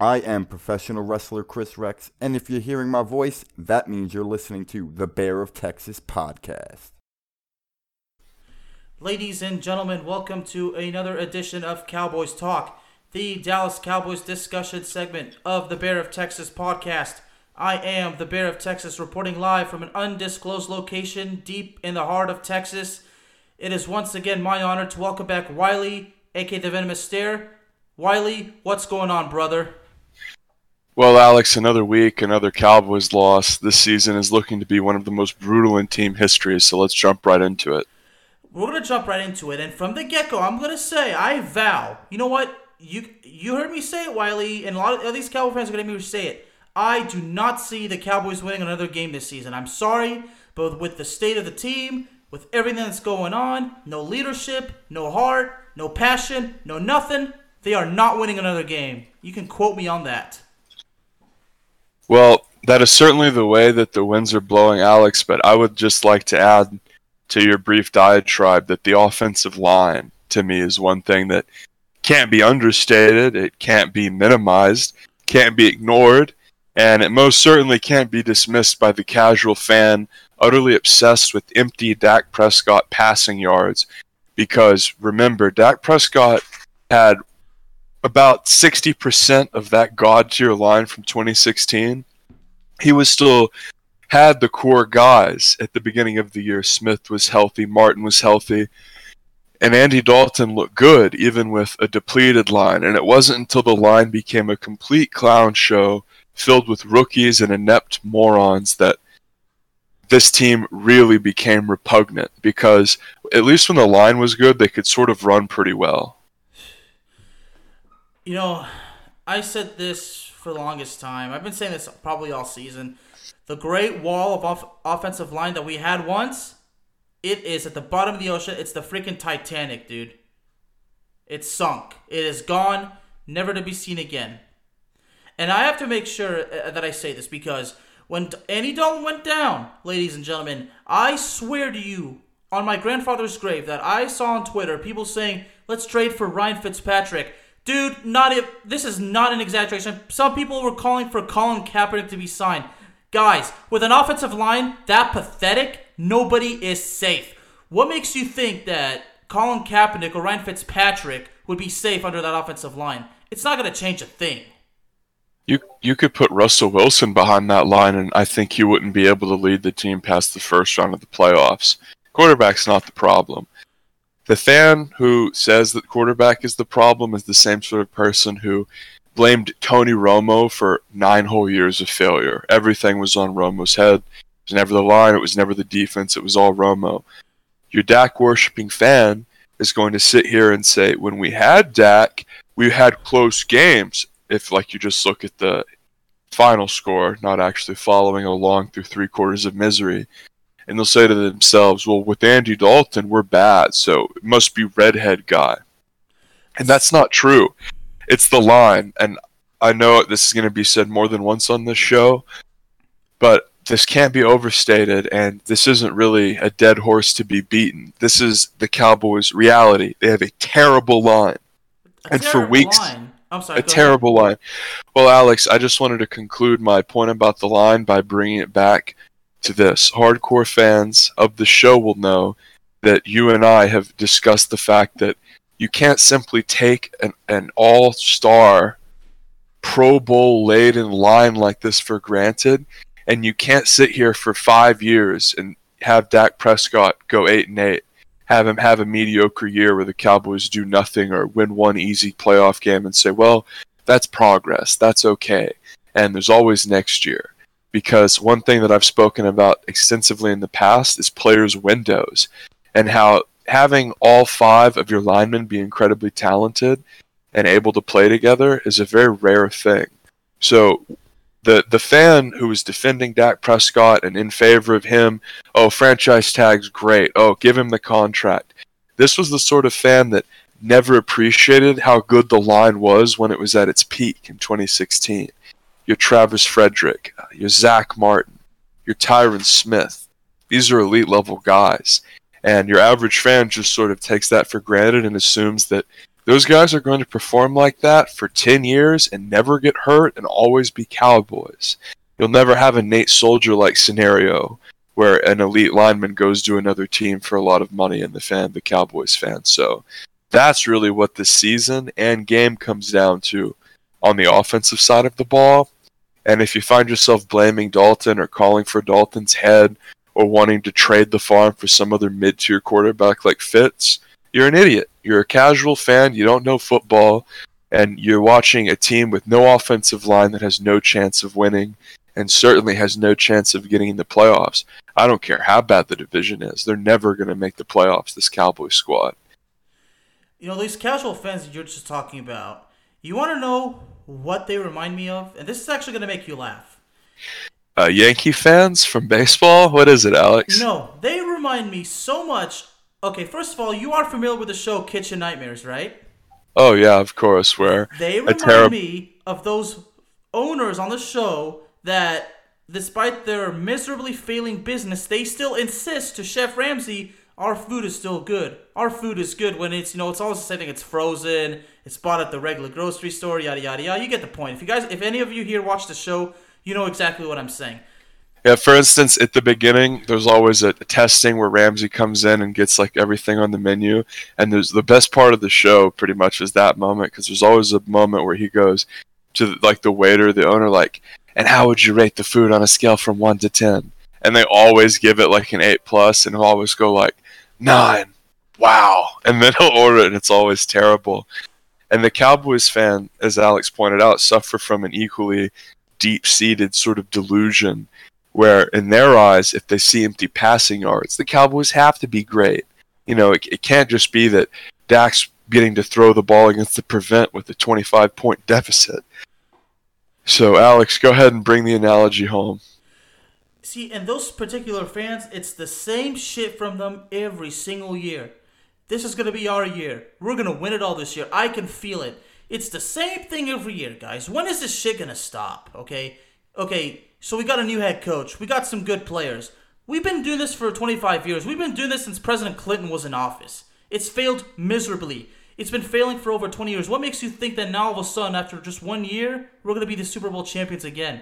I am professional wrestler Chris Rex, and if you're hearing my voice, that means you're listening to the Bear of Texas podcast. Ladies and gentlemen, welcome to another edition of Cowboys Talk, the Dallas Cowboys discussion segment of the Bear of Texas podcast. I am the Bear of Texas reporting live from an undisclosed location deep in the heart of Texas. It is once again my honor to welcome back Wiley, aka the Venomous Stare. Wiley, what's going on, brother? Well, Alex, another week, another Cowboys loss. This season is looking to be one of the most brutal in team history, so let's jump right into it. We're gonna jump right into it, and from the get-go, I'm gonna say, I vow. You know what? You you heard me say it, Wiley, and a lot of these Cowboy fans are gonna hear me say it. I do not see the Cowboys winning another game this season. I'm sorry, but with the state of the team, with everything that's going on, no leadership, no heart, no passion, no nothing, they are not winning another game. You can quote me on that. Well, that is certainly the way that the winds are blowing, Alex, but I would just like to add to your brief diatribe that the offensive line, to me, is one thing that can't be understated, it can't be minimized, can't be ignored, and it most certainly can't be dismissed by the casual fan utterly obsessed with empty Dak Prescott passing yards. Because remember, Dak Prescott had about 60% of that god tier line from 2016, he was still had the core guys at the beginning of the year. Smith was healthy, Martin was healthy, and Andy Dalton looked good even with a depleted line. And it wasn't until the line became a complete clown show filled with rookies and inept morons that this team really became repugnant because at least when the line was good, they could sort of run pretty well. You know, I said this for the longest time. I've been saying this probably all season. The great wall of off- offensive line that we had once, it is at the bottom of the ocean. It's the freaking Titanic, dude. It's sunk. It is gone, never to be seen again. And I have to make sure uh, that I say this because when Andy Dalton went down, ladies and gentlemen, I swear to you on my grandfather's grave that I saw on Twitter people saying, let's trade for Ryan Fitzpatrick. Dude, not if this is not an exaggeration. Some people were calling for Colin Kaepernick to be signed. Guys, with an offensive line that pathetic, nobody is safe. What makes you think that Colin Kaepernick or Ryan Fitzpatrick would be safe under that offensive line? It's not going to change a thing. You you could put Russell Wilson behind that line, and I think he wouldn't be able to lead the team past the first round of the playoffs. Quarterback's not the problem the fan who says that quarterback is the problem is the same sort of person who blamed Tony Romo for nine whole years of failure. Everything was on Romo's head. It was never the line, it was never the defense, it was all Romo. Your Dak worshipping fan is going to sit here and say, when we had Dak, we had close games. If, like, you just look at the final score, not actually following along through three quarters of misery, and they'll say to themselves, "Well, with Andy Dalton, we're bad, so it must be redhead guy," and that's not true. It's the line, and I know this is going to be said more than once on this show, but this can't be overstated, and this isn't really a dead horse to be beaten. This is the Cowboys' reality. They have a terrible line, A and for weeks. line. Sorry. A go ahead. terrible line. Well, Alex, I just wanted to conclude my point about the line by bringing it back to this. Hardcore fans of the show will know that you and I have discussed the fact that you can't simply take an, an all star Pro Bowl laden line like this for granted, and you can't sit here for five years and have Dak Prescott go eight and eight, have him have a mediocre year where the Cowboys do nothing or win one easy playoff game and say, well, that's progress, that's okay, and there's always next year because one thing that I've spoken about extensively in the past is players' windows and how having all five of your linemen be incredibly talented and able to play together is a very rare thing. So the the fan who was defending Dak Prescott and in favor of him, oh franchise tag's great. Oh, give him the contract. This was the sort of fan that never appreciated how good the line was when it was at its peak in 2016 your Travis Frederick, your Zack Martin, your Tyron Smith. These are elite level guys. And your average fan just sort of takes that for granted and assumes that those guys are going to perform like that for 10 years and never get hurt and always be Cowboys. You'll never have a Nate Solder like scenario where an elite lineman goes to another team for a lot of money and the fan, the Cowboys fan. So that's really what the season and game comes down to on the offensive side of the ball. And if you find yourself blaming Dalton or calling for Dalton's head or wanting to trade the farm for some other mid tier quarterback like Fitz, you're an idiot. You're a casual fan, you don't know football, and you're watching a team with no offensive line that has no chance of winning and certainly has no chance of getting in the playoffs. I don't care how bad the division is. They're never going to make the playoffs, this Cowboys squad. You know, these casual fans that you're just talking about, you want to know what they remind me of? And this is actually going to make you laugh. Uh, Yankee fans from baseball? What is it, Alex? No, they remind me so much. Okay, first of all, you are familiar with the show Kitchen Nightmares, right? Oh, yeah, of course. Where They remind terri- me of those owners on the show that, despite their miserably failing business, they still insist to Chef Ramsay, our food is still good. Our food is good when it's, you know, it's always the same thing. It's frozen, it's bought at the regular grocery store, yada, yada, yada. You get the point. If you guys, if any of you here watch the show, you know exactly what I'm saying. Yeah, for instance, at the beginning, there's always a, a testing where Ramsay comes in and gets like everything on the menu, and there's the best part of the show. Pretty much is that moment because there's always a moment where he goes to like the waiter, the owner, like, and how would you rate the food on a scale from one to ten? And they always give it like an eight plus, and always go like nine. Wow, and then he'll order it, and it's always terrible. And the Cowboys fan, as Alex pointed out, suffer from an equally deep-seated sort of delusion where in their eyes, if they see empty passing yards, the Cowboys have to be great. You know, it, it can't just be that Dak's getting to throw the ball against the prevent with a 25 point deficit. So, Alex, go ahead and bring the analogy home. See, and those particular fans, it's the same shit from them every single year. This is going to be our year. We're going to win it all this year. I can feel it. It's the same thing every year, guys. When is this shit going to stop? Okay? Okay, so we got a new head coach. We got some good players. We've been doing this for 25 years. We've been doing this since President Clinton was in office. It's failed miserably. It's been failing for over 20 years. What makes you think that now all of a sudden, after just one year, we're going to be the Super Bowl champions again?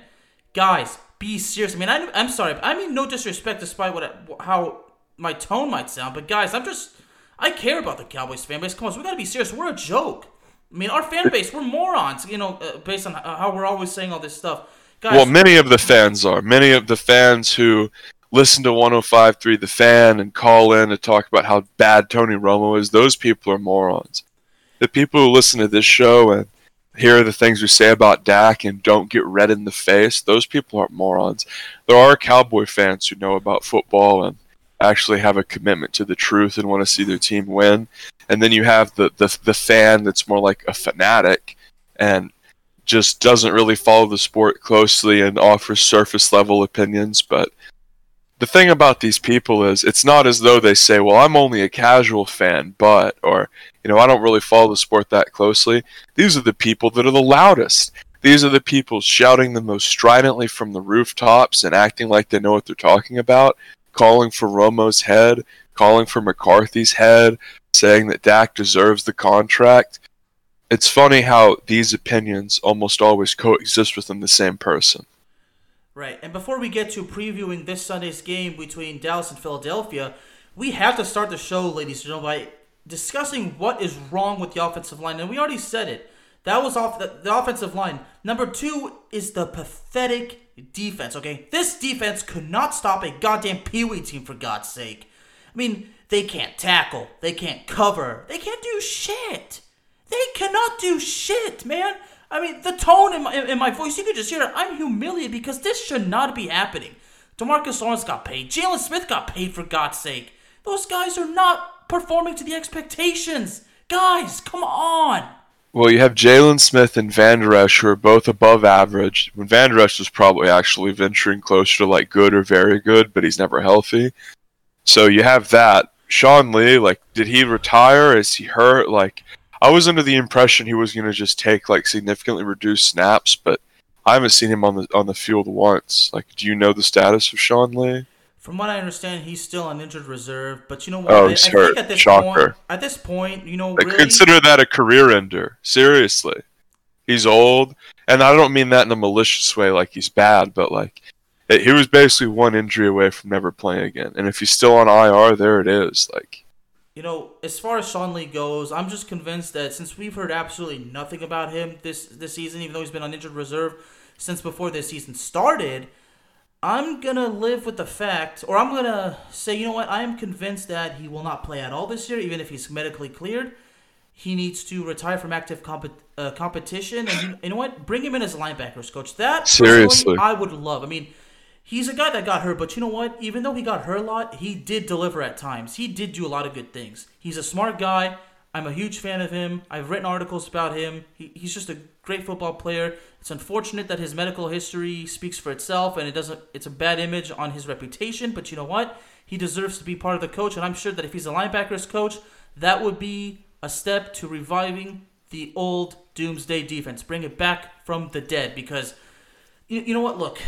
Guys, be serious. I mean, I, I'm sorry. I mean no disrespect despite what I, how my tone might sound, but guys, I'm just I care about the Cowboys fan base. Come on, so we got to be serious. We're a joke. I mean, our fan base, we're morons, you know, uh, based on how we're always saying all this stuff. Guys, Well, many of the fans are. Many of the fans who listen to 105.3 The Fan and call in to talk about how bad Tony Romo is, those people are morons. The people who listen to this show and hear the things we say about Dak and don't get red in the face, those people aren't morons. There are Cowboy fans who know about football and actually have a commitment to the truth and want to see their team win. And then you have the, the, the fan that's more like a fanatic and just doesn't really follow the sport closely and offers surface level opinions. But the thing about these people is it's not as though they say, well, I'm only a casual fan, but, or, you know, I don't really follow the sport that closely. These are the people that are the loudest. These are the people shouting the most stridently from the rooftops and acting like they know what they're talking about, calling for Romo's head, calling for McCarthy's head, saying that Dak deserves the contract. It's funny how these opinions almost always coexist within the same person. Right. And before we get to previewing this Sunday's game between Dallas and Philadelphia, we have to start the show, ladies and gentlemen, by discussing what is wrong with the offensive line. And we already said it. That was off the, the offensive line. Number two is the pathetic defense, okay? This defense could not stop a goddamn Pee Wee team, for God's sake. I mean, they can't tackle, they can't cover, they can't do shit. They cannot do shit, man. I mean, the tone in my, in my voice, you could just hear it. I'm humiliated because this should not be happening. Demarcus Lawrence got paid. Jaylon Smith got paid, for God's sake. Those guys are not performing to the expectations. Guys, come on. Well, you have Jaylon Smith and Vander Esch who are both above average. When Vander Esch was probably actually venturing closer to like good or very good, but he's never healthy. So you have that. Sean Lee, like, did he retire? Is he hurt? Like, I was under the impression he was going to just take like significantly reduced snaps, but I haven't seen him on the on the field once. Like, do you know the status of Sean Lee? From what I understand, he's still on injured reserve. But you know what? Oh, I, he's I hurt. think at this Shocker. point, at this point, you know, Like, really, Consider that a career ender. Seriously. He's old. And I don't mean that in a malicious way, like he's bad, but like it, he was basically one injury away from never playing again. And if he's still on IR, there it is. Like you know, as far as Sean Lee goes, I'm just convinced that since we've heard absolutely nothing about him this this season, even though he's been on injured reserve since before this season started, I'm gonna live with the fact, or I'm gonna say, you know what? I am convinced that he will not play at all this year, even if he's medically cleared. He needs to retire from active comp- uh, competition, and you, you know what? Bring him in as a linebackers coach. That Seriously. I would love. I mean, he's a guy that got hurt, but you know what? Even though he got hurt a lot, he did deliver at times. He did do a lot of good things. He's a smart guy. I'm a huge fan of him. I've written articles about him. He, he's just a great football player. It's unfortunate that his medical history speaks for itself, and it doesn't. It's a bad image on his reputation. But you know what? He deserves to be part of the coach, and I'm sure that if he's a linebackers coach, that would be a step to reviving the old Doomsday defense. Bring it back from the dead, because you, you know what? Look,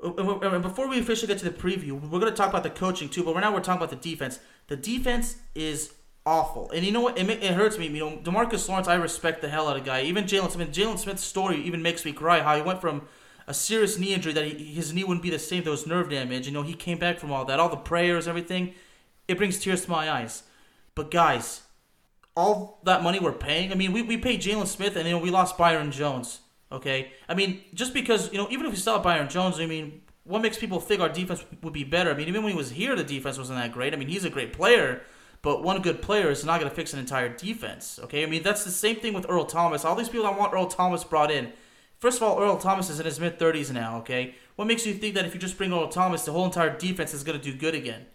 before we officially get to the preview, we're going to talk about the coaching too. But right now, we're talking about the defense. The defense is awful, and you know what? It, it hurts me. You know, Demarcus Lawrence, I respect the hell out of guy. Even Jaylon Smith. Jaylon Smith's story even makes me cry. How he went from a serious knee injury that he, his knee wouldn't be the same. There was nerve damage. You know, he came back from all that, all the prayers, everything. It brings tears to my eyes. But guys, all that money we're paying. I mean, we, we paid Jaylon Smith, and you know we lost Byron Jones. Okay, I mean, just because you know, even if we have Byron Jones, I mean, what makes people think our defense would be better? I mean, even when he was here, the defense wasn't that great. I mean, he's a great player, but one good player is not going to fix an entire defense. Okay, I mean, that's the same thing with Earl Thomas. All these people that want Earl Thomas brought in. First of all, Earl Thomas is in his mid thirties now. Okay, what makes you think that if you just bring Earl Thomas, the whole entire defense is going to do good again?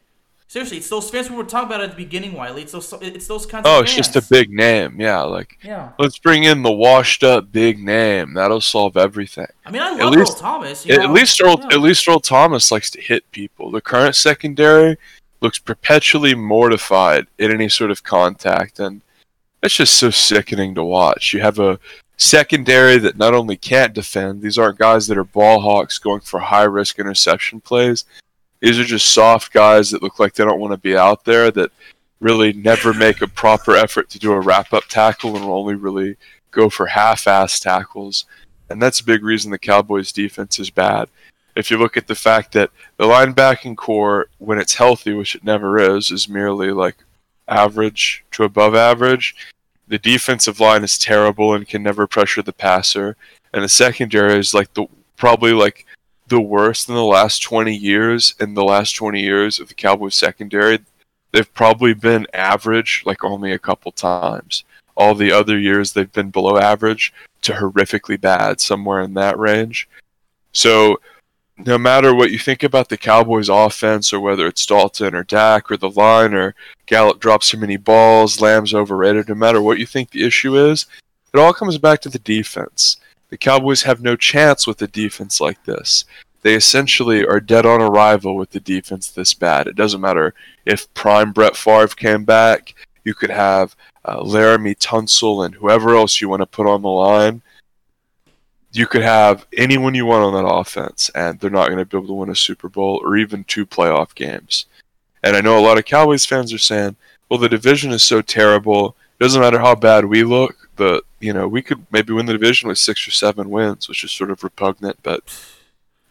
Seriously, it's those fans we were talking about at the beginning, Wiley. It's those, it's those kinds Oh, of it's just a big name. Yeah, like Yeah. let's bring in the washed up big name. That'll solve everything. I mean, I At love least- Earl Thomas. At know? least Earl, Yeah. at least Earl Thomas likes to hit people. The current secondary looks perpetually mortified in any sort of contact, and it's just so sickening to watch. You have a secondary that not only can't defend; these aren't guys that are ball hawks going for high risk interception plays. These are just soft guys that look like they don't want to be out there. That really never make a proper effort to do a wrap up tackle and will only really go for half ass tackles. And that's a big reason the Cowboys defense is bad. If you look at the fact that the linebacking core, when it's healthy, which it never is, is merely like average to above average. The defensive line is terrible and can never pressure the passer. And the secondary is like the probably like the worst in the last 20 years. In the last 20 years of the Cowboys secondary, they've probably been average like only a couple times. All the other years they've been below average to horrifically bad, somewhere in that range. So, no matter what you think about the Cowboys' offense, or whether it's Dalton or Dak or the line, or Gallup drops too many balls, Lamb's overrated, no matter what you think the issue is, it all comes back to the defense. The Cowboys have no chance with a defense like this. They essentially are dead on arrival with the defense this bad. It doesn't matter if prime Brett Favre came back, you could have uh, Laremy Tunsil and whoever else you want to put on the line. You could have anyone you want on that offense, and they're not going to be able to win a Super Bowl or even two playoff games. And I know a lot of Cowboys fans are saying, "Well, the division is so terrible. It doesn't matter how bad we look. But you know, we could maybe win the division with six or seven wins, which is sort of repugnant. But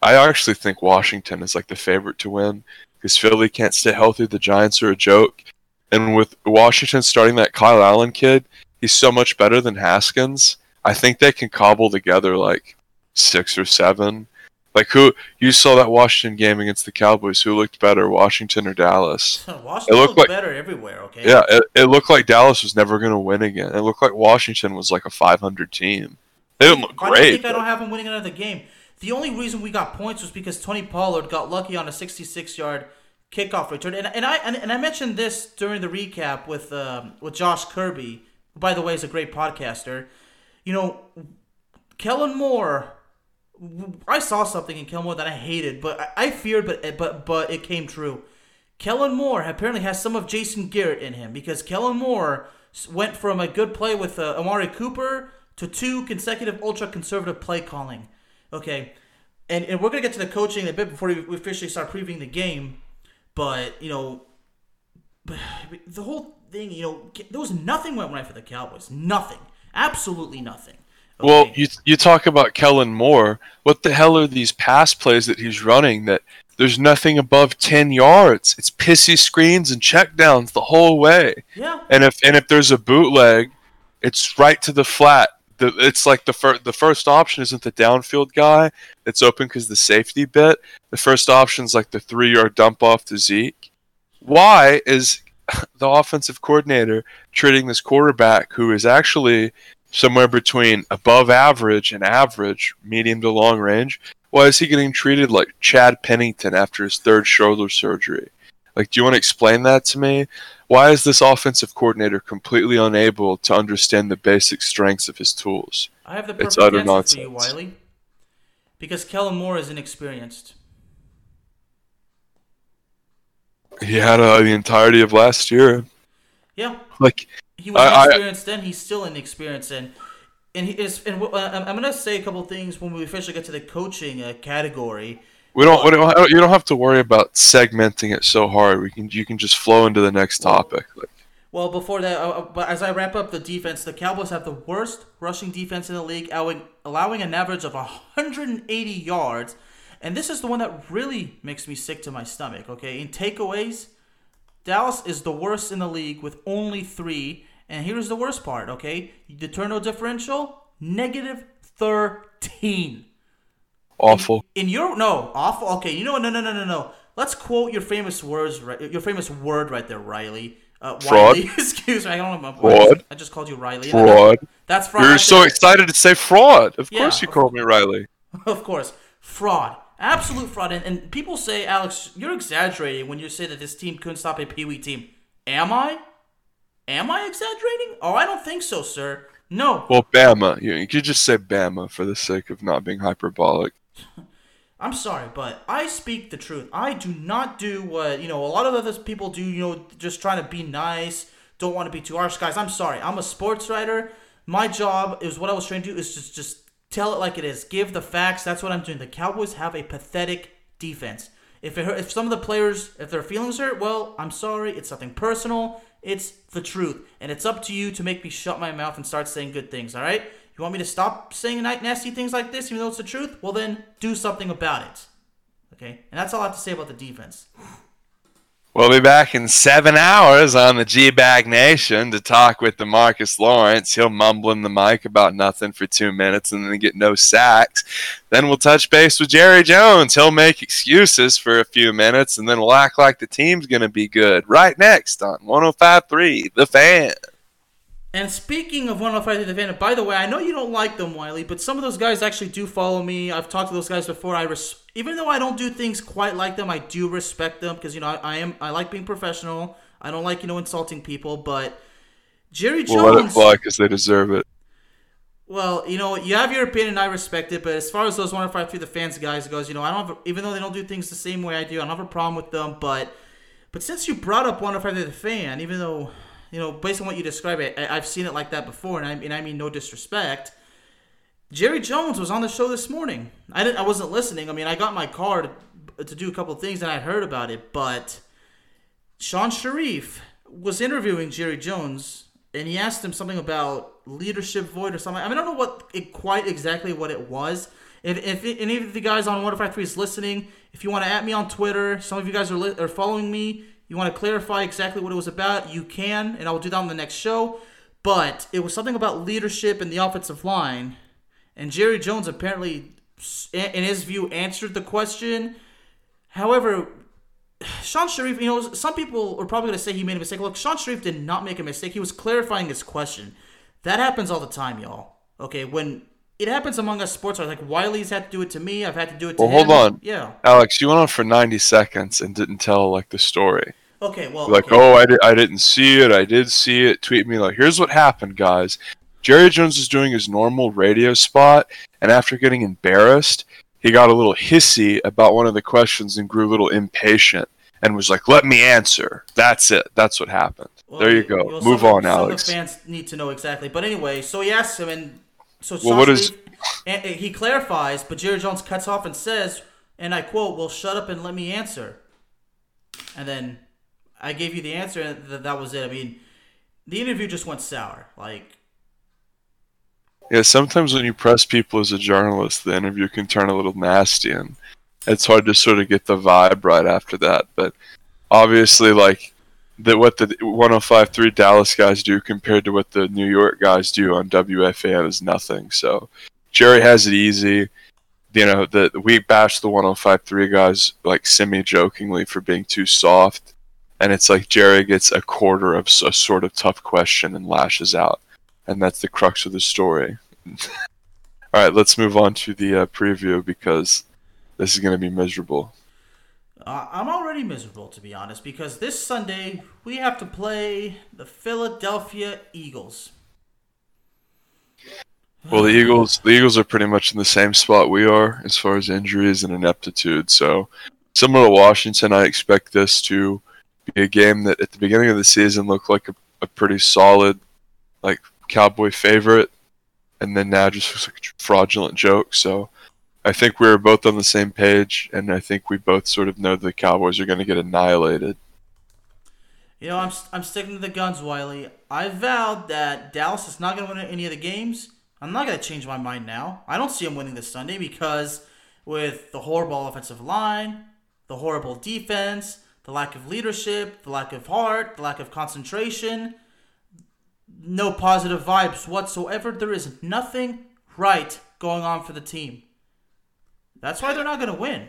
I actually think Washington is like the favorite to win because Philly can't stay healthy. The Giants are a joke, and with Washington starting that Kyle Allen kid, he's so much better than Haskins. I think they can cobble together like six or seven. Like who you saw that Washington game against the Cowboys? Who looked better, Washington or Dallas? Washington It looked looked like- better everywhere. Okay. Yeah, it, it looked like Dallas was never going to win again. It looked like Washington was like a 500 team. They didn't look Why do you think I don't have them winning another game? The only reason we got points was because Tony Pollard got lucky on a 66-yard kickoff return, and, and I and, and I mentioned this during the recap with um, with Josh Kirby, who by the way is a great podcaster. You know, Kellen Moore. I saw something in Kellen Moore that I hated, but I, I feared, but but but it came true. Kellen Moore apparently has some of Jason Garrett in him because Kellen Moore went from a good play with uh, Amari Cooper to two consecutive ultra conservative play calling. Okay, and, and we're gonna get to the coaching in a bit before we we officially start previewing the game. But you know, but the whole thing, you know, there was nothing went right for the Cowboys. Nothing, absolutely nothing. Well, you you talk about Kellen Moore. What the hell are these pass plays that he's running that there's nothing above 10 yards? It's pissy screens and checkdowns the whole way. yeah, And if and if there's a bootleg, it's right to the flat. The, it's like the first the first option isn't the downfield guy. It's open because the safety bit. The first option's like the three yard dump off to Zeke. Why is the offensive coordinator treating this quarterback who is actually somewhere between above average and average, medium to long range? Why is he getting treated like Chad Pennington after his third shoulder surgery? Like, do you want to explain that to me? Why is this offensive coordinator completely unable to understand the basic strengths of his tools? I have the It's perfect utter answer for you, nonsense. Wiley. Because Kellen Moore is inexperienced. He had uh, the entirety of last year. Yeah, Like, he was I- I- inexperienced then. He's still inexperienced, and and he is. And uh, I'm I'm gonna say a couple things when we officially get to the coaching uh, category. we don't, we don't. You don't have to worry about segmenting it so hard. We can. You can just flow into the next topic. Like, Well, before that, uh, uh, but as I wrap up the defense, the Cowboys have the worst rushing defense in the league, allowing, allowing an average of 180 yards. And this is the one that really makes me sick to my stomach, okay? In takeaways, Dallas is the worst in the league with only three. And here's the worst part, okay? The turnover differential, negative 13. awful. In your no awful. Okay, you know what? No, no, no, no, no. Let's quote your famous words. Right, your famous word right there, Riley. Uh, Fraud. Wiley. Excuse me. I don't know. my Fraud. I just called you Riley. Fraud. That's fraud. You're so excited to say fraud. Of Yeah. course, you called me Riley. Of course, fraud. Absolute fraud. And, and people say, Alex, you're exaggerating when you say that this team couldn't stop a Pee Wee team. Am I? Am I exaggerating? Oh, I don't think so, sir. No. Well, Bama. You, you could just say Bama for the sake of not being hyperbolic. I'm sorry, but I speak the truth. I do not do what, you know, a lot of other people do, you know, just trying to be nice, don't want to be too harsh. Guys, I'm sorry. I'm a sports writer. My job is what I was trained to do is just just tell it like it is. Give the facts. That's what I'm doing. The Cowboys have a pathetic defense. If it if some of the players if their feelings hurt, well, I'm sorry. It's something personal. It's the truth, and it's up to you to make me shut my mouth and start saying good things. All right? You want me to stop saying nasty things like this, even though it's the truth? Well, then do something about it. Okay, and that's all I have to say about the defense. We'll be back in seven hours on the G Bag Nation to talk with Demarcus Lawrence. He'll mumble in the mic about nothing for two minutes and then get no sacks. Then we'll touch base with Jerry Jones. He'll make excuses for a few minutes and then we'll act like the team's going to be good. Right next on 1053 The Fan. And speaking of 105 the fan, by the way, I know you don't like them, Wiley, but some of those guys actually do follow me. I've talked to those guys before. I res- even though I don't do things quite like them, I do respect them because you know I, I am I like being professional. I don't like you know insulting people, but Jerry We'll let it fly because they deserve it. Well, you know, you have your opinion, I respect it, but as far as those 153 the fans guys goes, you know, I don't have, even though they don't do things the same way I do, I don't have a problem with them, but but since you brought up 153 the fan, even though, you know, based on what you describe it, I, I've seen it like that before, and I, and I mean no disrespect. Jerry Jones was on the show this morning. I didn't, I wasn't listening. I mean, I got my card to do a couple things, and I heard about it, but Shan Shariff was interviewing Jerry Jones, and he asked him something about leadership void or something. I mean, I don't know what it, quite exactly what it was. If, if any of the guys on 153 is listening, if you want to at me on Twitter, some of you guys are, li- are following me, you want to clarify exactly what it was about, you can, and I will do that on the next show. But it was something about leadership in the offensive line, and Jerry Jones apparently, in his view, answered the question. However, Shan Shariff, you know, some people are probably going to say he made a mistake. Look, Shan Shariff did not make a mistake. He was clarifying his question. That happens all the time, y'all. Okay, when it happens among us sports, like Wiley's had to do it to me. I've had to do it to Well, him. hold on. Yeah. Alex, you went on for 90 seconds and didn't tell like the story. Okay. Well. like, okay. oh, I, did, I didn't see it. I did see it. Tweet me like, here's what happened, guys. Jerry Jones is doing his normal radio spot, and after getting embarrassed, he got a little hissy about one of the questions and grew a little impatient and was like, "Let me answer." That's it. That's what happened. Well, there you go. well, Move some, on, some Alex. the fans need to know exactly. But anyway, so he asked him, and so Well, what is- and he clarifies, but Jerry Jones cuts off and says, and I quote, "Well, shut up and let me answer." And then I gave you the answer, and th- that was it. I mean, the interview just went sour. Like, Yeah, sometimes when you press people as a journalist, the interview can turn a little nasty, and it's hard to sort of get the vibe right after that. But obviously, like that, what the 105.3 Dallas guys do compared to what the New York guys do on WFAN is nothing. So Jerry has it easy. You know, the we bash the 105.3 guys like semi-jokingly for being too soft, and it's like Jerry gets a quarter of a sort of tough question and lashes out and that's the crux of the story. All right, let's move on to the uh, preview because this is going to be miserable. Uh, I'm already miserable to be honest because this Sunday we have to play the Philadelphia Eagles. Well, the Eagles, the Eagles are pretty much in the same spot we are as far as injuries and ineptitude. So, similar to Washington, I expect this to be a game that at the beginning of the season looked like a, a pretty solid, like Cowboy favorite, and then now just looks like a fraudulent joke. So, I think we're both on the same page, and I think we both sort of know the Cowboys are going to get annihilated. You know, I'm I'm sticking to the guns, Wiley. I vowed that Dallas is not going to win any of the games. I'm not going to change my mind now. I don't see them winning this Sunday because with the horrible offensive line, the horrible defense, the lack of leadership, the lack of heart, the lack of concentration, no positive vibes whatsoever. There is nothing right going on for the team. That's why they're not going to win.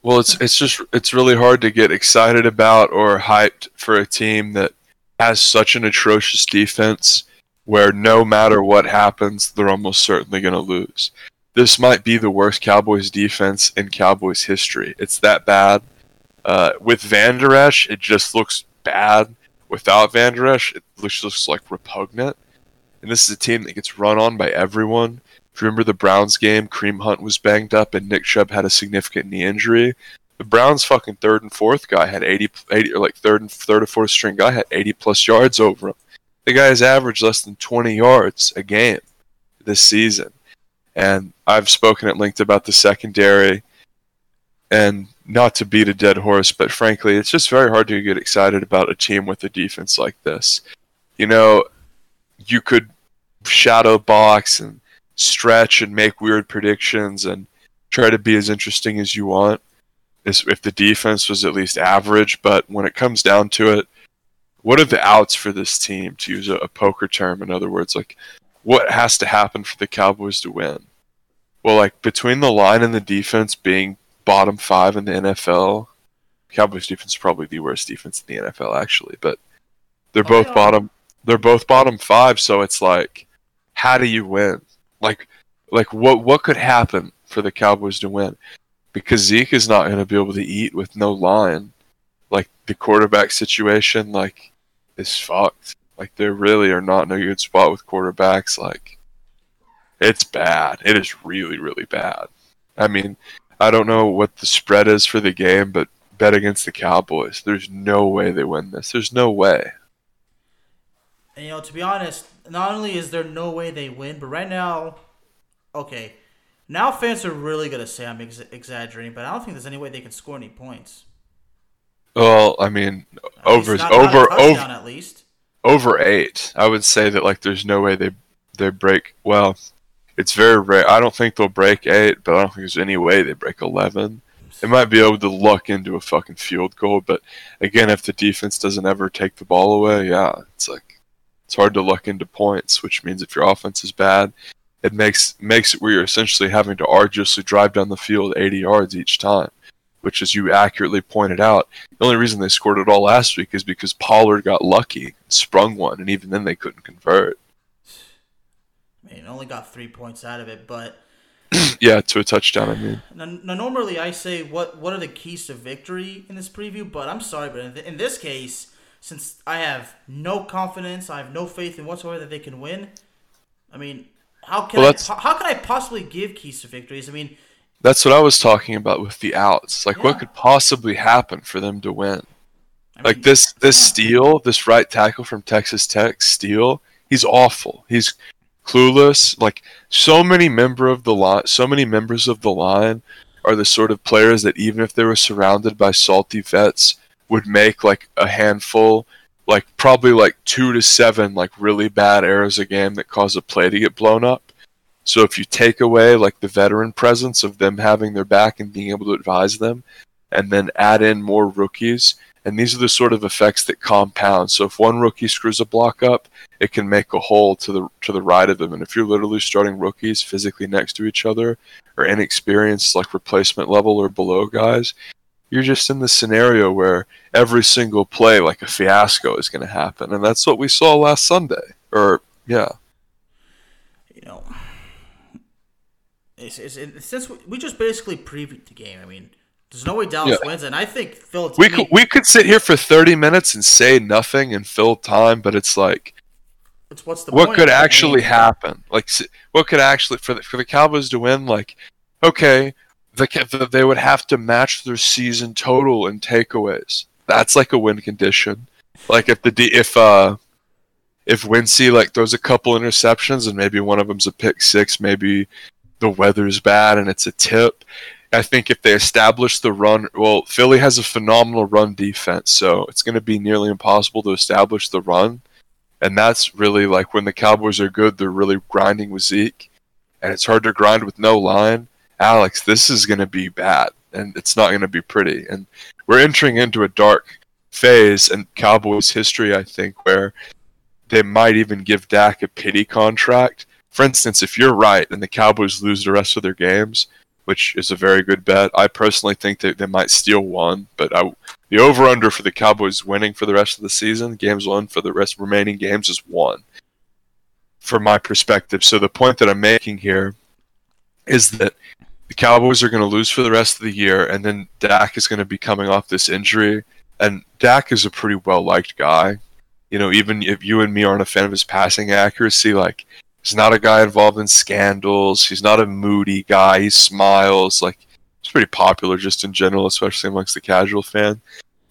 Well, it's it's just it's really hard to get excited about or hyped for a team that has such an atrocious defense where no matter what happens, they're almost certainly going to lose. This might be the worst Cowboys defense in Cowboys history. It's that bad. Uh, with Vander Esch, it just looks bad. Without Vander Esch, it looks, looks like repugnant. And this is a team that gets run on by everyone. If you remember the Browns game, Kareem Hunt was banged up and Nick Chubb had a significant knee injury. The Browns' fucking third and fourth guy had 80, 80 or like third and third or fourth string guy had 80 plus yards over him. The guy has averaged less than 20 yards a game this season. And I've spoken at length about the secondary and not to beat a dead horse, but frankly, it's just very hard to get excited about a team with a defense like this. You know, you could shadow box and stretch and make weird predictions and try to be as interesting as you want as if the defense was at least average, but when it comes down to it, what are the outs for this team to use a, a poker term in other words like what has to happen for the Cowboys to win? Well, like between the line and the defense being bottom 5 in the NFL, Cowboys defense is probably the worst defense in the NFL actually, but they're Oh, both yeah. bottom they're both bottom 5, so it's like how do you win? Like like what what could happen for the Cowboys to win? Because Zeke is not going to be able to eat with no line. Like the quarterback situation like is fucked. Like they really are not in a good spot with quarterbacks like it's bad. It is really really bad. I mean, I don't know what the spread is for the game, but bet against the Cowboys. There's no way they win this. There's no way. And, you know, to be honest, not only is there no way they win, but right now, okay, now fans are really gonna say I'm ex- exaggerating, but I don't think there's any way they can score any points. Well, I mean, At over not- not over touchdown, over at least. over eight. I would say that like there's no way they they break. Well, it's very rare. I don't think they'll break eight, but I don't think there's any way they break eleven. They might be able to luck into a fucking field goal, but again, if the defense doesn't ever take the ball away, yeah, it's like it's hard to luck into points. Which means if your offense is bad, it makes makes it where you're essentially having to arduously drive down the field 80 yards each time. Which, as you accurately pointed out, the only reason they scored it all last week is because Pollard got lucky and sprung one, and even then they couldn't convert. I mean, only got three points out of it, but yeah, to a touchdown. I mean, now, now normally I say what what are the keys to victory in this preview, but I'm sorry, but in, th- in this case, since I have no confidence, I have no faith in whatsoever that they can win. I mean, how can Well, I, how, can I possibly give keys to victories? I mean, that's what I was talking about with the outs. Like, Yeah. what could possibly happen for them to win? I Like mean, this, this yeah. Steele, this right tackle from Texas Tech Steele. He's awful. He's clueless. Like so many member of the line, so many members of the line are the sort of players that even if they were surrounded by salty vets, would make like a handful, like probably like two to seven like really bad errors a game that cause a play to get blown up. So if you take away like the veteran presence of them having their back and being able to advise them, and then add in more rookies, and these are the sort of effects that compound. So if one rookie screws a block up, it can make a hole to the to the right of them. And if you're literally starting rookies physically next to each other or inexperienced like replacement level or below guys, you're just in the scenario where every single play like a fiasco is going to happen. And that's what we saw last Sunday. Or yeah. You know, it's, it's, it's, since we, we just basically previewed the game. I mean, there's no way Dallas Yeah. wins, and I think Philadelphia. We could we could sit here for 30 minutes and say nothing and fill time, but it's like It's what's the what point? could I mean, actually happen? Like, what could actually for the, for the Cowboys to win? Like, okay, the they would have to match their season total in takeaways. That's like a win condition. Like if the if uh if Wentzy like throws a couple interceptions and maybe one of them's a pick six, maybe the weather's bad and it's a tip. I think if they establish the run, well, Philly has a phenomenal run defense, so it's going to be nearly impossible to establish the run. And that's really like when the Cowboys are good, they're really grinding with Zeke. And it's hard to grind with no line. Alex, this is going to be bad. And it's not going to be pretty. And we're entering into a dark phase in Cowboys history, I think, where they might even give Dak a pity contract. For instance, if you're right and the Cowboys lose the rest of their games, which is a very good bet, I personally think that they might steal one. But I, the over under for the Cowboys winning for the rest of the season, games won for the rest remaining games is one. From my perspective, so the point that I'm making here is that the Cowboys are going to lose for the rest of the year, and then Dak is going to be coming off this injury. And Dak is a pretty well liked guy. You know, even if you and me aren't a fan of his passing accuracy, like he's not a guy involved in scandals. He's not a moody guy. He smiles. Like he's pretty popular just in general, especially amongst the casual fan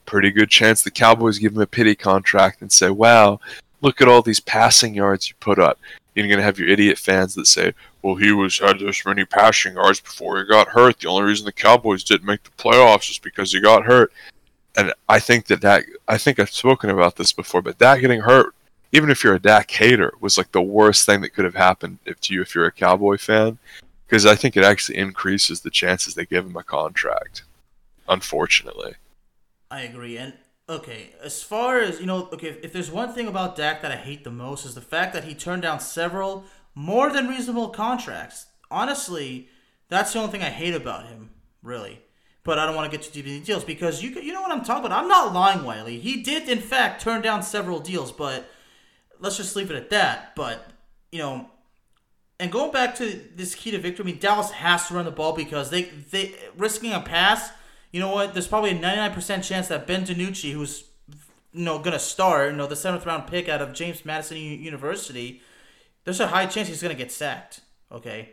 pretty good chance the Cowboys give him a pity contract and say, "Wow, look at all these passing yards you put up." You're gonna have your idiot fans that say, "Well, he was had this many passing yards before he got hurt. The only reason the Cowboys didn't make the playoffs is because he got hurt." And I think that that I think I've spoken about this before, but that getting hurt, even if you're a Dak hater, was like the worst thing that could have happened if, to you if you're a Cowboy fan, because I think it actually increases the chances they give him a contract. Unfortunately. I agree. And okay, as far as you know, okay, if, if there's one thing about Dak that I hate the most is the fact that he turned down several more than reasonable contracts. Honestly, that's the only thing I hate about him, really. But I don't want to get too deep into details because you you know what I'm talking about. I'm not lying, Wiley. He did in fact turn down several deals, but let's just leave it at that. But you know, and going back to this key to victory, I mean Dallas has to run the ball because they they risking a pass. You know what? There's probably a 99% chance that Ben DiNucci, who's you know gonna start, you know the seventh round pick out of James Madison U- University, there's a high chance he's gonna get sacked. Okay,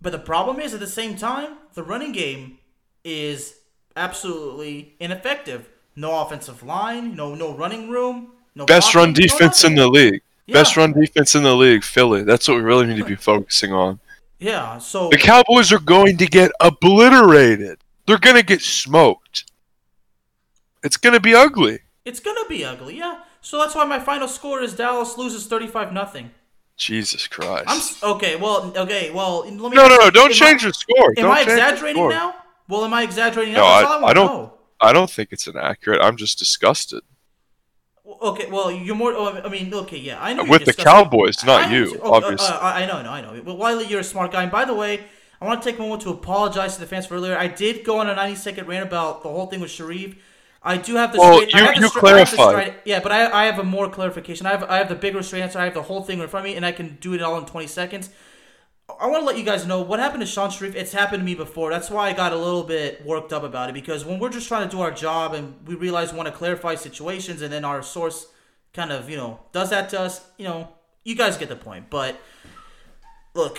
but the problem is at the same time, the running game is absolutely ineffective. No offensive line, no no running room, no Best run blocking, no defense in the league. Best run defense in the league, Philly. That's what we really need to be focusing on. Yeah, so The Cowboys are going to get obliterated. They're going to get smoked. It's going to be ugly. it's gonna be ugly. Yeah, so that's why my final score is Dallas loses thirty-five nothing. Jesus Christ. I'm okay. Well, okay. Well, let me. no, no, no. Don't change I, your score. Am Don't I exaggerating now? Well, am I exaggerating No, now? That's I- I I don't- know. I don't think it's inaccurate. I'm just disgusted. Okay, well, you're more. Oh, I mean, okay, yeah, I know. With the Cowboys, not I you. Oh, uh, obviously. uh, I know, I know, I know. Well, Wiley, you're a smart guy. And by the way, I want to take a moment to apologize to the fans for earlier. I did go on a 90 second rant about the whole thing with Shariff. I do have the. Oh, well, straight, I you- have you I have the straight- yeah, but I, I have a more clarification. I have I have the bigger straight answer. I have the whole thing in front of me, and I can do it all in 20 seconds. I want to let you guys know what happened to Shan Shariff. It's happened to me before. That's why I got a little bit worked up about it because when we're just trying to do our job and we realize we want to clarify situations, and then our source kind of you know does that to us, you know, you guys get the point. But look,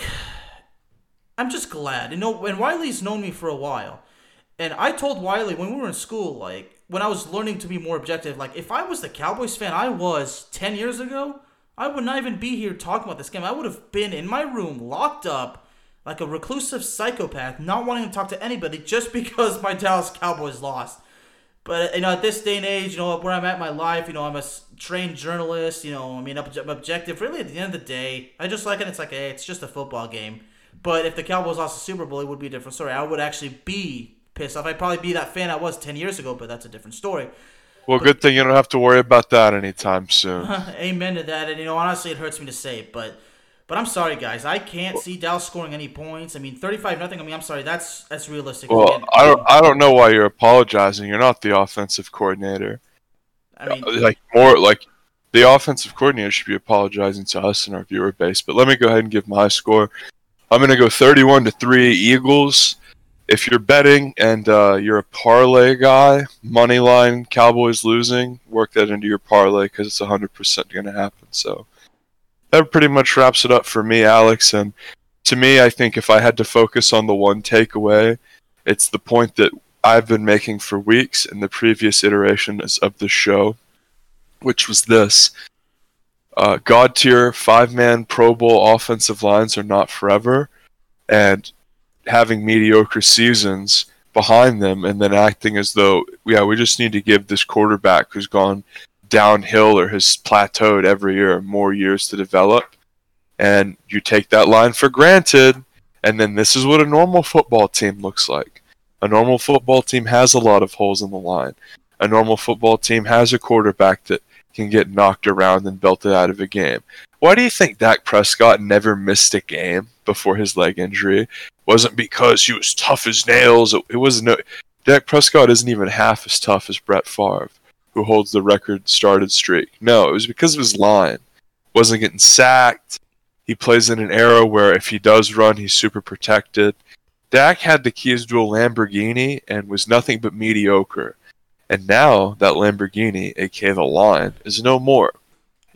I'm just glad. You know, and Wiley's known me for a while, and I told Wiley when we were in school, like when I was learning to be more objective, like if I was the Cowboys fan I was ten years ago, I would not even be here talking about this game. I would have been in my room, locked up, like a reclusive psychopath, not wanting to talk to anybody just because my Dallas Cowboys lost. But you know, at this day and age, you know where I'm at in my life. You know, I'm a trained journalist. You know, I mean, I'm objective. Really, at the end of the day, I just like it. It's like, hey, it's just a football game. But if the Cowboys lost the Super Bowl, it would be a different story. I would actually be pissed off. I'd probably be that fan I was ten years ago, but that's a different story. Well, but, good thing you don't have to worry about that anytime soon. amen to that. And you know, honestly, it hurts me to say it, but but I'm sorry, guys. I can't see Dallas scoring any points. I mean, 35 nothing. I mean, I'm sorry. That's that's realistic. Well, Again, I don't I don't know why you're apologizing. You're not the offensive coordinator. I mean, uh, like more like the offensive coordinator should be apologizing to us and our viewer base. But let me go ahead and give my score. I'm gonna go 31 to three Eagles. If you're betting and uh, you're a parlay guy, money line Cowboys losing, work that into your parlay because it's 100% gonna happen. So that pretty much wraps it up for me, Alex. And to me, I think if I had to focus on the one takeaway, it's the point that I've been making for weeks in the previous iterations of the show, which was this. Uh, God tier five man Pro Bowl offensive lines are not forever, and having mediocre seasons behind them and then acting as though, yeah, we just need to give this quarterback who's gone downhill or has plateaued every year more years to develop and you take that line for granted and then this is what a normal football team looks like. A normal football team has a lot of holes in the line. A normal football team has a quarterback that can get knocked around and belted out of a game why do you think Dak Prescott never missed a game before his leg injury it wasn't because he was tough as nails it was no Dak Prescott isn't even half as tough as Brett Favre who holds the record started streak. No, it was because of his line. Wasn't getting sacked. He plays in an era where if he does run, he's super protected. Dak had the keys to a Lamborghini and was nothing but mediocre. And now that Lamborghini, aka the line, is no more.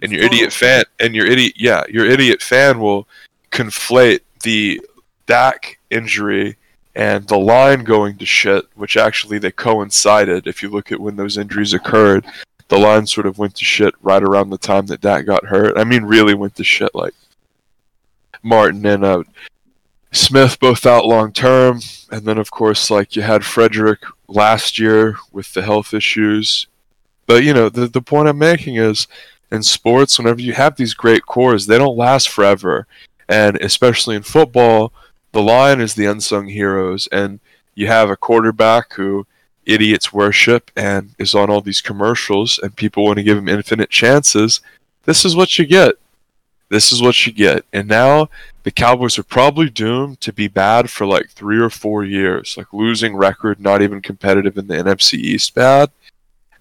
And your idiot fan and your idiot yeah, your idiot fan will conflate the Dak injury and the line going to shit, which actually they coincided. If you look at when those injuries occurred, the line sort of went to shit right around the time that Dak got hurt. I mean, really went to shit. Like Martin and uh, Smith both out long term, and then of course, like you had Frederick last year with the health issues. But you know, the the point I'm making is, in sports, whenever you have these great cores, they don't last forever, and especially in football the line is the unsung heroes, and you have a quarterback who idiots worship and is on all these commercials, and people want to give him infinite chances. This is what you get. This is what you get. And now the Cowboys are probably doomed to be bad for like three or four years, like losing record, not even competitive in the NFC East bad.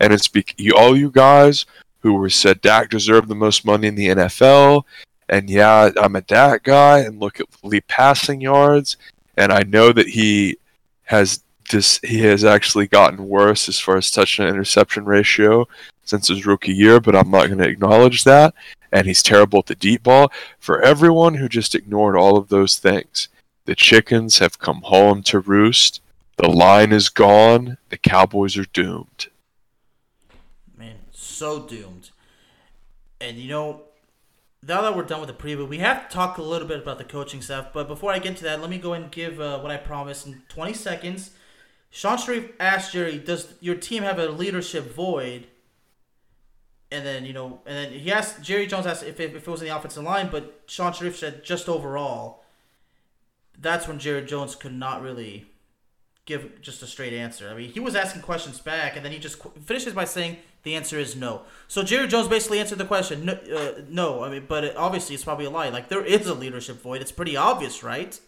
And it's be- all you guys who were said Dak deserved the most money in the NFL and yeah, I'm a Dak guy, and look at the passing yards, and I know that he has this. He has actually gotten worse as far as touchdown interception ratio since his rookie year, but I'm not going to acknowledge that. And he's terrible at the deep ball. For everyone who just ignored all of those things, the chickens have come home to roost. The line is gone. The Cowboys are doomed. Man, so doomed. And you know, now that we're done with the preview, we have to talk a little bit about the coaching staff. But before I get to that, let me go and give uh, what I promised in 20 seconds. Shan Shariff asked Jerry, "Does your team have a leadership void?" And then you know, and then he asked Jerry Jones asked if it, if it was in the offensive line, but Shan Shariff said just overall. That's when Jerry Jones could not really give just a straight answer. I mean, he was asking questions back, and then he just finishes by saying the answer is no. So Jerry Jones basically answered the question. No, uh, no I mean, but it, obviously it's probably a lie. Like there is a leadership void. It's pretty obvious, right?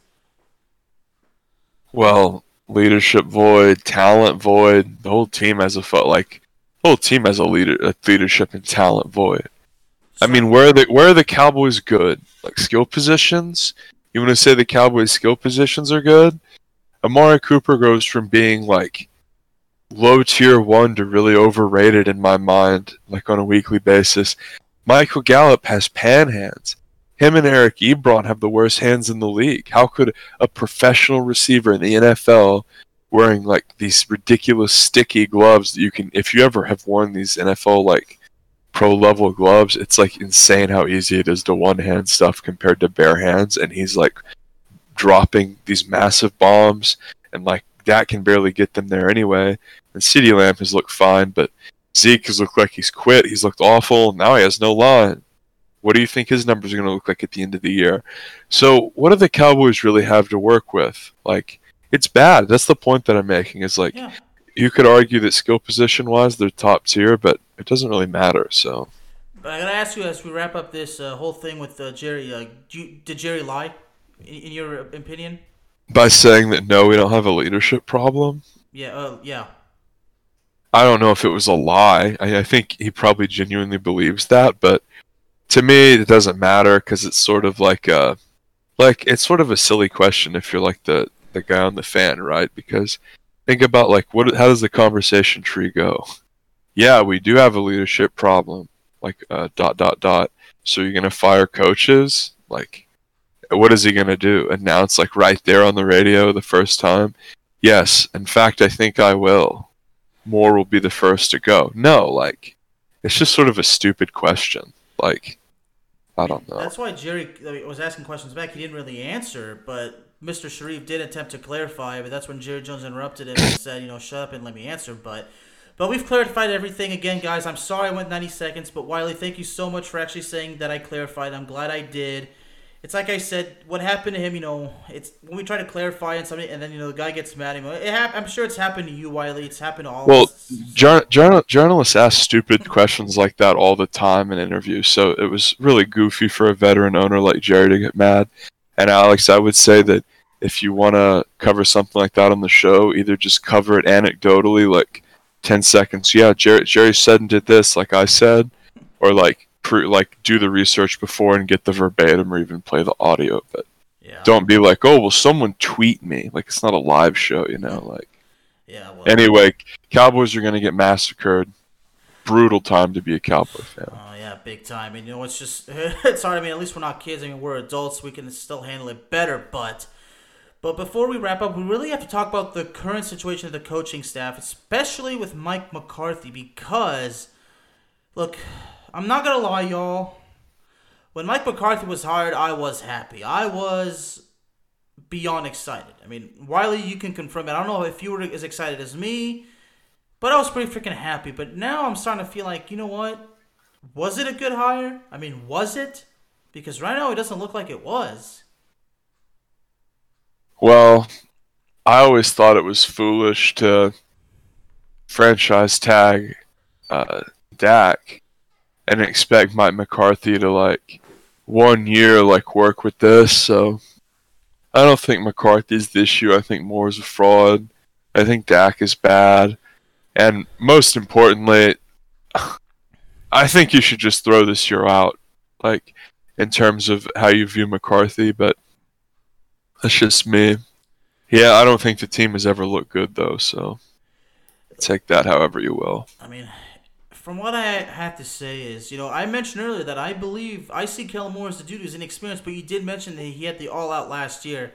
Well, leadership void, talent void. The whole team has a foot like whole team has a leader, a leadership and talent void. I mean, where are the where are the Cowboys good? Like skill positions? You want to say the Cowboys' skill positions are good? Amari Cooper goes from being like low tier one to really overrated in my mind, like on a weekly basis. Michael Gallup has pan hands. Him and Eric Ebron have the worst hands in the league. How could a professional receiver in the NFL wearing like these ridiculous sticky gloves that you can, if you ever have worn these NFL like pro level gloves, it's like insane how easy it is to one hand stuff compared to bare hands. And he's like dropping these massive bombs, and like that can barely get them there anyway. And CeeDee Lamb has looked fine, but Zeke has looked like he's quit. He's looked awful. Now he has no line. What do you think his numbers are going to look like at the end of the year? So, what do the Cowboys really have to work with? Like, it's bad. That's the point that I'm making. Is like, Yeah. you could argue that skill position wise they're top tier, but it doesn't really matter. So, But I gotta ask you as we wrap up this uh, whole thing with uh, Jerry. Uh, do you, did Jerry lie, in, in your opinion? by saying that no, we don't have a leadership problem, Yeah. Uh, yeah. I don't know if it was a lie. I, I think he probably genuinely believes that, but to me, it doesn't matter because it's sort of like a, like it's sort of a silly question if you're like the the guy on the fan, right? Because think about like what how does the conversation tree go? Yeah, we do have a leadership problem. Like uh, dot dot dot. So you're gonna fire coaches? Like, what is he gonna do? Announce like right there on the radio the first time? Yes. In fact, I think I will. Moore will be the first to go. No, like it's just sort of a stupid question. Like I don't know. That's why Jerry was asking questions back. He didn't really answer, but Mr. Shariff did attempt to clarify. But that's when Jerry Jones interrupted him and said, "You know, shut up and let me answer." But, but we've clarified everything again, guys. I'm sorry I went 90 seconds, but Wiley, thank you so much for actually saying that I clarified. I'm glad I did. It's like I said, what happened to him, you know, it's when we try to clarify and something, and then you know the guy gets mad at him. It hap- I'm sure it's happened to you, Wiley. It's happened to all Well, of us. jour- journal- journalists ask stupid questions like that all the time in interviews, so it was really goofy for a veteran owner like Jerry to get mad. And Alex, I would say that if you want to cover something like that on the show, either just cover it anecdotally, like ten seconds. Yeah, Jerry, Jerry said and did this, like I said, or like pre- like do the research before and get the verbatim, or even play the audio. But yeah. don't be like, oh, well, someone tweet me. Like it's not a live show, you know. Like Yeah. Well, anyway, Cowboys are gonna get massacred. Brutal time to be a Cowboy fan. Oh yeah, big time. And you know, it's just it's hard. I mean, at least we're not kids. I mean, we're adults. We can still handle it better. But but before we wrap up, we really have to talk about the current situation of the coaching staff, especially with Mike McCarthy, because look, I'm not gonna lie, y'all. When Mike McCarthy was hired, I was happy. I was beyond excited. I mean, Wiley, you can confirm it. I don't know if you were as excited as me, but I was pretty freaking happy. But now I'm starting to feel like, you know what? Was it a good hire? I mean, was it? Because right now it doesn't look like it was. Well, I always thought it was foolish to franchise tag uh, Dak and expect Mike McCarthy to like one year like work with this. So I don't think McCarthy's the issue. I think Moore's a fraud. I think Dak is bad, and most importantly, I think you should just throw this year out. Like in terms of how you view McCarthy, but that's just me. Yeah, I don't think the team has ever looked good though, so take that however you will. I mean, from what I have to say is, you know, I mentioned earlier that I believe I see Kellen Moore as the dude who's inexperienced, but you did mention that he had the all out last year.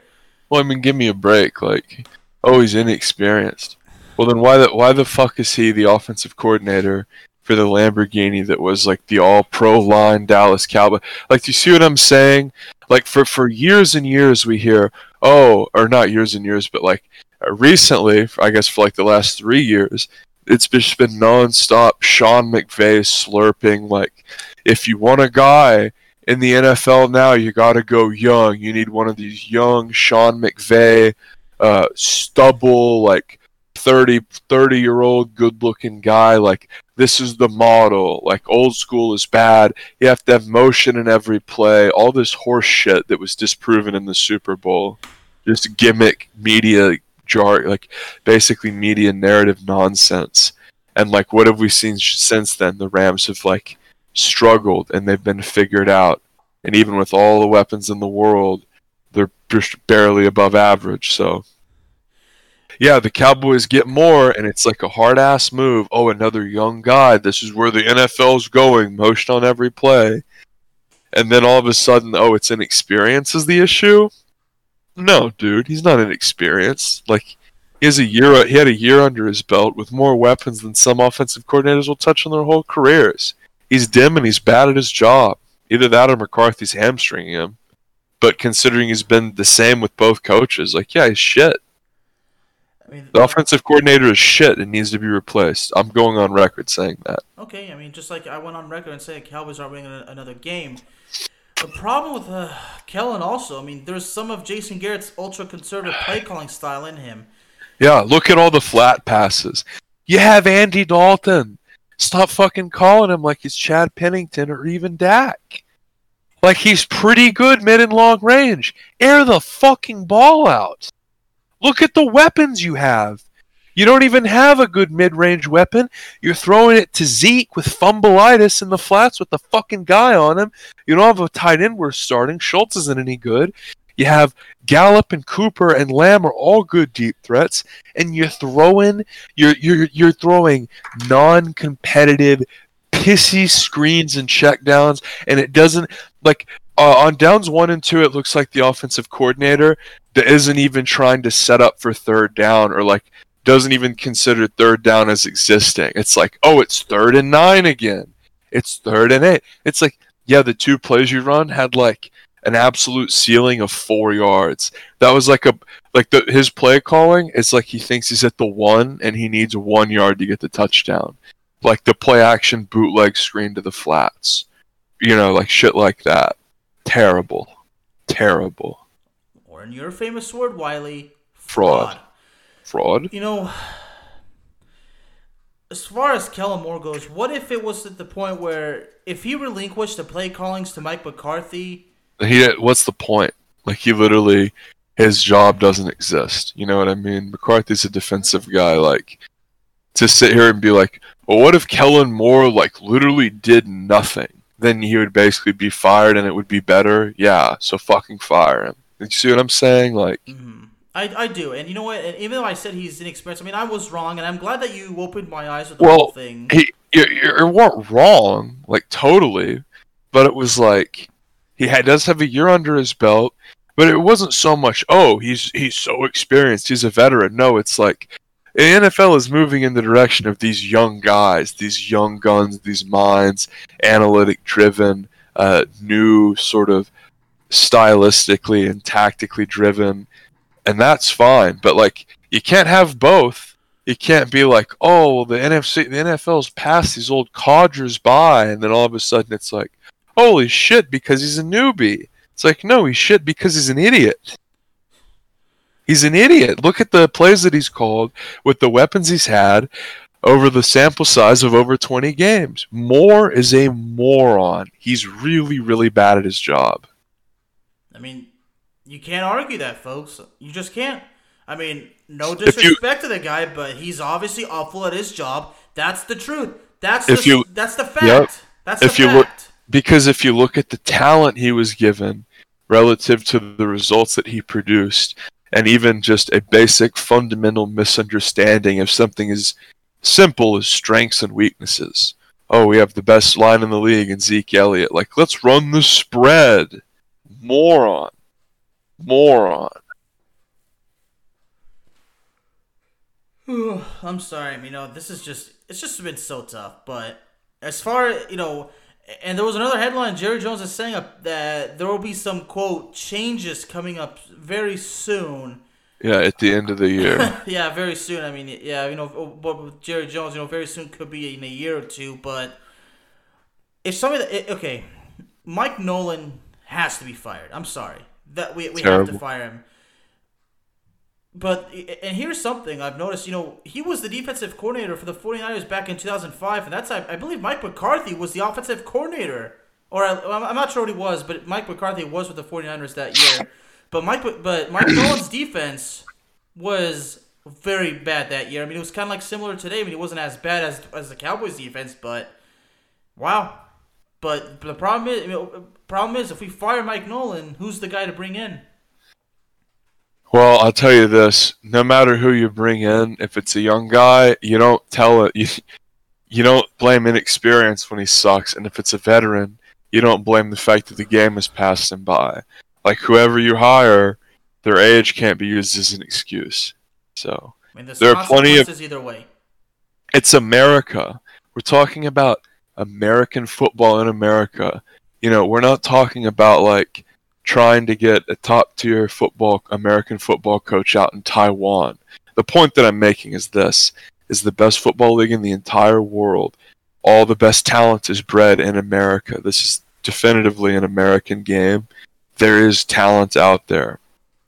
Well, I mean, give me a break. Like, oh, he's inexperienced. Well, then why the why the fuck is he the offensive coordinator for the Lamborghini that was like the All Pro line Dallas Cowboy? Like, do you see what I'm saying? Like, for for years and years we hear, oh, or not years and years, but like uh, recently, I guess for like the last three years, it's just been nonstop Sean McVay slurping. Like, if you want a guy in the NFL now, you got to go young. You need one of these young Sean McVay, uh, stubble, like 30, 30 year old good looking guy. Like, this is the model. Like, old school is bad. You have to have motion in every play. All this horse shit that was disproven in the Super Bowl. Just gimmick media jar, like basically media narrative nonsense. And like, what have we seen since then? The Rams have like struggled and they've been figured out. And even with all the weapons in the world, they're just barely above average. So, yeah, the Cowboys get more, and it's like a hard ass move. Oh, another young guy. This is where the NFL's going. Motion on every play. And then all of a sudden, oh, it's inexperience is the issue. No, dude, he's not inexperienced. Like he has a year. He had a year under his belt with more weapons than some offensive coordinators will touch in their whole careers. he's dim and he's bad at his job. Either that or McCarthy's hamstringing him. But considering he's been the same with both coaches, like yeah, he's shit. I mean, The offensive coordinator is shit and needs to be replaced. I'm going on record saying that. Okay, I mean, just like I went on record and said Cowboys are winning another game. The problem with uh, Kellen also, I mean, there's some of Jason Garrett's ultra conservative play calling style in him. Yeah, look at all the flat passes. You have Andy Dalton. Stop fucking calling him like he's Chad Pennington or even Dak. Like he's pretty good mid and long range. Air the fucking ball out. Look at the weapons you have. You don't even have a good mid range weapon. You're throwing it to Zeke with fumbleitis in the flats with the fucking guy on him. You don't have a tight end worth starting. Schultz isn't any good. You have Gallup and Cooper and Lamb are all good deep threats, and you're throwing you're you're you're throwing non-competitive pissy screens and checkdowns, and it doesn't like uh, on downs one and two. It looks like the offensive coordinator that isn't even trying to set up for third down or like doesn't even consider third down as existing. It's like, oh, it's third and nine again. It's third and eight. It's like, yeah, the two plays you run had like an absolute ceiling of four yards. That was like a like the his play calling. It's like he thinks he's at the one and he needs one yard to get the touchdown. Like the play action bootleg screen to the flats. You know, like shit like that. Terrible. Terrible. In your famous word, Wiley, Fraud. Fraud. You know, as far as Kellen Moore goes, what if it was at the point where if he relinquished the play callings to Mike McCarthy, He what's the point? Like he literally his job doesn't exist. You know what I mean? McCarthy's a defensive guy, like to sit here and be like, Well what if Kellen Moore like literally did nothing? Then he would basically be fired and it would be better. Yeah, so fucking fire him. You see what I'm saying? Like I, I do, and you know what? And even though I said he's inexperienced, I mean I was wrong, and I'm glad that you opened my eyes with the Well, whole thing. he you, you weren't wrong, like totally, but it was like he had, does have a year under his belt, but it wasn't so much. Oh, he's he's so experienced, he's a veteran. No, it's like the NFL is moving in the direction of these young guys, these young guns, these minds, analytic driven, uh, new sort of stylistically and tactically driven, and that's fine. But like, you can't have both you can't be like, oh, well, the NFC, the NFL's passed these old codgers by, and then all of a sudden it's like, holy shit, because he's a newbie. It's like, no, he's shit because he's an idiot. He's an idiot. Look at the plays that he's called with the weapons he's had over the sample size of over 20 games. Moore is a moron. He's really, really bad at his job. I mean, you can't argue that, folks. You just can't. I mean, no you- disrespect to the guy, but he's obviously awful at his job. That's the truth. That's If the, you- that's the fact. Yep. That's If the you look- because if you look at the talent he was given relative to the results that he produced and even just a basic fundamental misunderstanding of something as simple as strengths and weaknesses oh we have the best line in the league in zeke elliott like let's run the spread moron moron I'm sorry. I mean, you know, this is just it's just been so tough. But as far you know, and there was another headline. Jerry Jones is saying up that there will be some quote changes coming up very soon. yeah at the end of the year yeah, very soon. I mean, yeah, you know, but with Jerry Jones, you know, very soon could be in a year or two. But if somebody, that, okay, Mike Nolan has to be fired. I'm sorry that we we have to fire him. But and here's something I've noticed. You know, he was the defensive coordinator for the 49ers back in 2005, and that's I, I believe Mike McCarthy was the offensive coordinator, or I, I'm I'm not sure what he was, but Mike McCarthy was with the 49ers that year. But Mike, but Mike Nolan's defense was very bad that year. I mean, it was kind of like similar today. I mean, it wasn't as bad as as the Cowboys defense, but wow. But the problem is, I mean, problem is, if we fire Mike Nolan, who's the guy to bring in? Well, I'll tell you this: no matter who you bring in, if it's a young guy, you don't tell it. You, you don't blame inexperience when he sucks, and if it's a veteran, you don't blame the fact that the game has passed him by. Like whoever you hire, their age can't be used as an excuse. So I mean, There are plenty of- either way. it's America. We're talking about American football in America. You know, we're not talking about like trying to get a top tier football American football coach out in Taiwan. The point that I'm making is this is the best football league in the entire world. All the best talent is bred in America. This is definitively an American game. There is talent out there.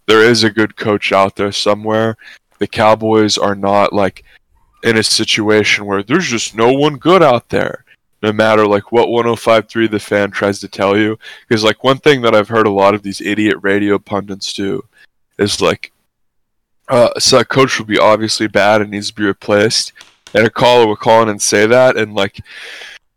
There is a good coach out there somewhere. The Cowboys are not like in a situation where there's just no one good out there no matter like what 105.3 the fan tries to tell you. Because like one thing that i've heard a lot of these idiot radio pundits do is like uh, so a coach will be obviously bad and needs to be replaced. And a caller will call in and say that and like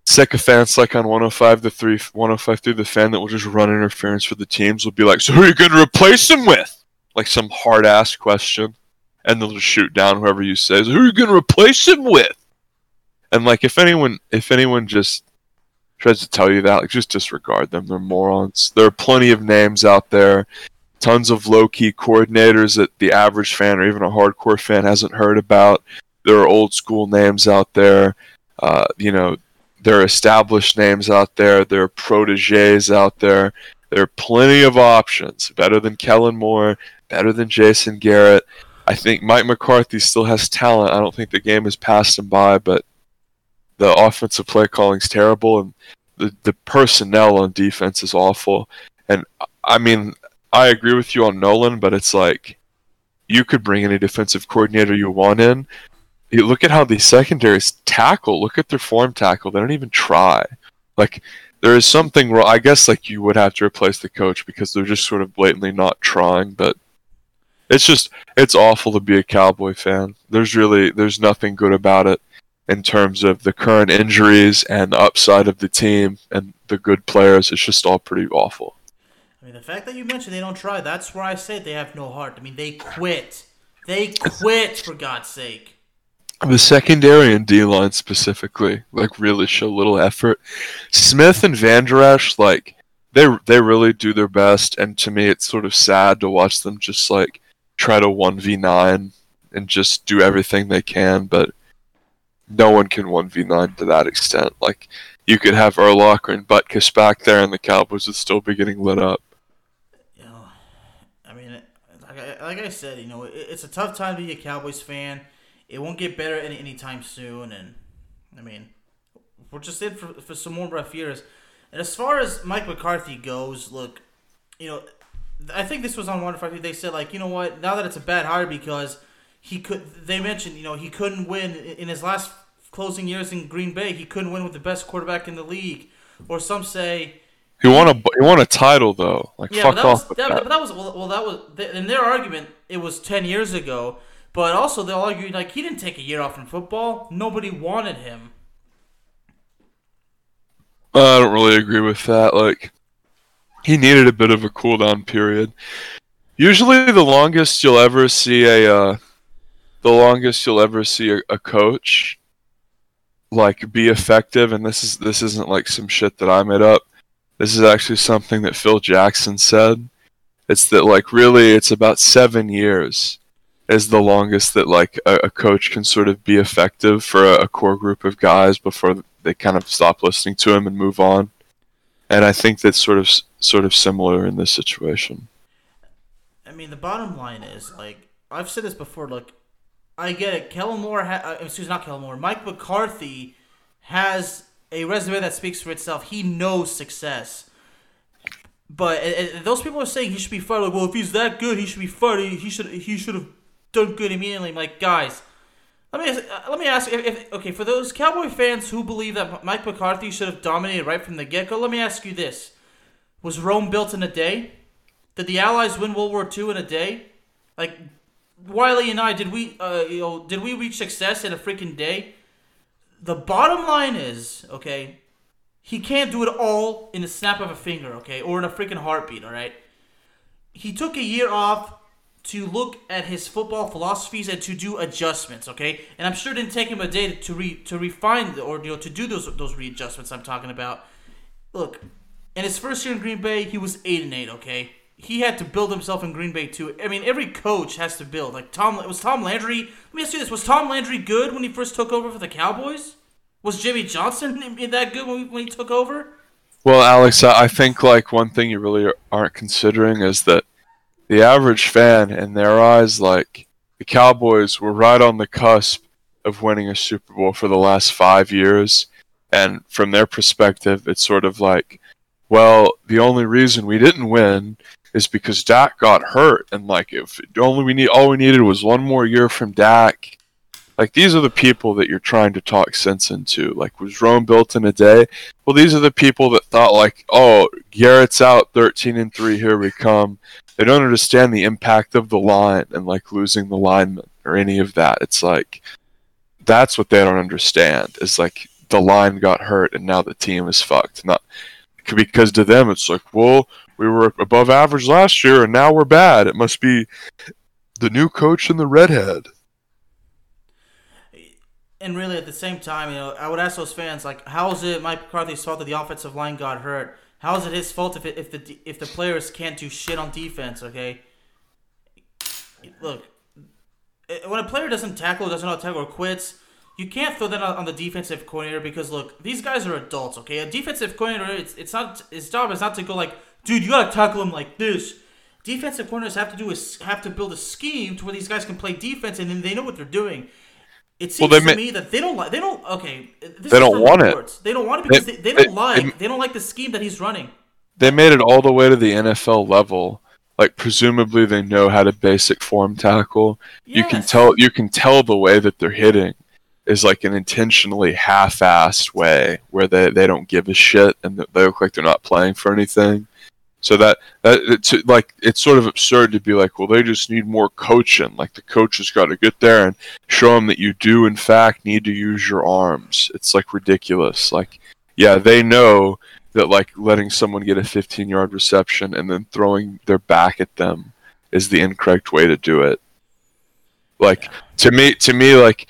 sycophants like on 105 the 3 105 through the fan that will just run interference for the teams will be like so who are you going to replace him with? Like some hard ass question. And they'll just shoot down whoever you say. So who are you going to replace him with and like if anyone if anyone just tries to tell you that, like just disregard them. They're morons. There are plenty of names out there, tons of low key coordinators that the average fan or even a hardcore fan hasn't heard about. There are old school names out there. Uh, you know, there are established names out there. There are proteges out there. There are plenty of options. Better than Kellen Moore, better than Jason Garrett. I think Mike McCarthy still has talent. I don't think the game has passed him by, but the offensive play calling's terrible, and the the personnel on defense is awful. And I mean, I agree with you on Nolan, but it's like you could bring any defensive coordinator you want in. You look at how the secondaries tackle. Look at their form tackle. They don't even try. Like there is something wrong. I guess like you would have to replace the coach because they're just sort of blatantly not trying. But it's just it's awful to be a Cowboy fan. There's really there's nothing good about it in terms of the current injuries and the upside of the team and the good players. It's just all pretty awful. I mean, the fact that you mentioned they don't try, that's where I say they have no heart. I mean, they quit. They quit, for God's sake. The secondary and D line specifically, like, really show little effort. Smith and Esch, like, they they really do their best, and to me, it's sort of sad to watch them just like try to one v nine and just do everything they can, but no one can 1v9 to that extent. Like, you could have Urlacher and Butkus back there, and the Cowboys would still be getting lit up. You know, I mean, like I, like I said, you know, it, it's a tough time to be a Cowboys fan. It won't get better any anytime soon, and I mean, we're just in for, for some more rough years. And as far as Mike McCarthy goes, look, you know, I think this was on Friday. They said like, you know what? Now that it's a bad hire because he could. They mentioned you know he couldn't win in his last closing years in Green Bay. He couldn't win with the best quarterback in the league. Or some say he won a he won a title though. Like yeah, fuck that off. Was, that, that. But that was well, well, that was in their argument. It was ten years ago. But also they'll argue like he didn't take a year off from football. Nobody wanted him. I don't really agree with that. Like he needed a bit of a cool down period. Usually, the longest you'll ever see a uh, the longest you'll ever see a, a coach like be effective and this is this isn't like some shit that I made up. This is actually something that Phil Jackson said. It's that like really it's about 7 years is the longest that like a, a coach can sort of be effective for a, a core group of guys before they kind of stop listening to him and move on. And I think that's sort of sort of similar in this situation. I mean, the bottom line is like I've said this before. Look, I get it. Kellen Moore, ha- uh, excuse not Kellen Moore. Mike McCarthy has a resume that speaks for itself. He knows success. But those people are saying he should be fired. Like, well, if he's that good, he should be fired. He, he should he should have done good immediately. I'm like, guys, let me uh, let me ask. If, if, okay, for those Cowboy fans who believe that Mike McCarthy should have dominated right from the get go, let me ask you this: Was Rome built in a day? Did the Allies win World War II in a day? Like, Wiley and I, did we, uh, you know, did we reach success in a freaking day? The bottom line is, okay, he can't do it all in the snap of a finger, okay, or in a freaking heartbeat, all right. He took a year off to look at his football philosophies and to do adjustments, okay. And I'm sure it didn't take him a day to re to refine the, or you know to do those those readjustments I'm talking about. Look, in his first year in Green Bay, he was eight and eight, okay he had to build himself in Green Bay too. I mean, every coach has to build. Like Tom was Tom Landry. Let me ask you this: Was Tom Landry good when he first took over for the Cowboys? Was Jimmy Johnson that good when, when he took over? Well, Alex, I think like one thing you really aren't considering is that the average fan, in their eyes, like the Cowboys were right on the cusp of winning a Super Bowl for the last five years, and from their perspective, it's sort of like, well, the only reason we didn't win is because Dak got hurt, and like if only we need all we needed was one more year from Dak. Like these are the people that you're trying to talk sense into. Like was Rome built in a day? Well, these are the people that thought like, oh, Garrett's out, thirteen and three, here we come. They don't understand the impact of the line and like losing the lineman or any of that. It's like that's what they don't understand. Is like the line got hurt and now the team is fucked. Not because to them it's like, well, we were above average last year and now we're bad. It must be the new coach and the redhead. And really, at the same time, you know, I would ask those fans like, how is it Mike McCarthy's fault that the offensive line got hurt? How is it his fault if it, if the if the players can't do shit on defense? Okay, look, eh, when a player doesn't tackle, doesn't know tackle, or quits, you can't throw that on the defensive coordinator because look, these guys are adults. Okay, a defensive coordinator, it's it's not his job is not to go like dude, you gotta tackle him like this. Defensive corners have to do is have to build a scheme to where these guys can play defense and then they know what they're doing. It seems well, to ma- me that they don't like. They don't. Okay, they don't want reports. it. They don't want it because they, they, they don't like. They, they don't like the scheme that he's running. They made it all the way to the NFL level. Like presumably they know how to basic form tackle. Yes. You can tell. You can tell the way that they're hitting is like an intentionally half-assed way where they, they don't give a shit and they look like they're not playing for anything. So that that it's like it's sort of absurd to be like, well, they just need more coaching. Like the coach has got to get there and show them that you do in fact need to use your arms. It's like ridiculous. Like, yeah, they know that like letting someone get a 15 yard reception and then throwing their back at them is the incorrect way to do it. Like to me, to me, like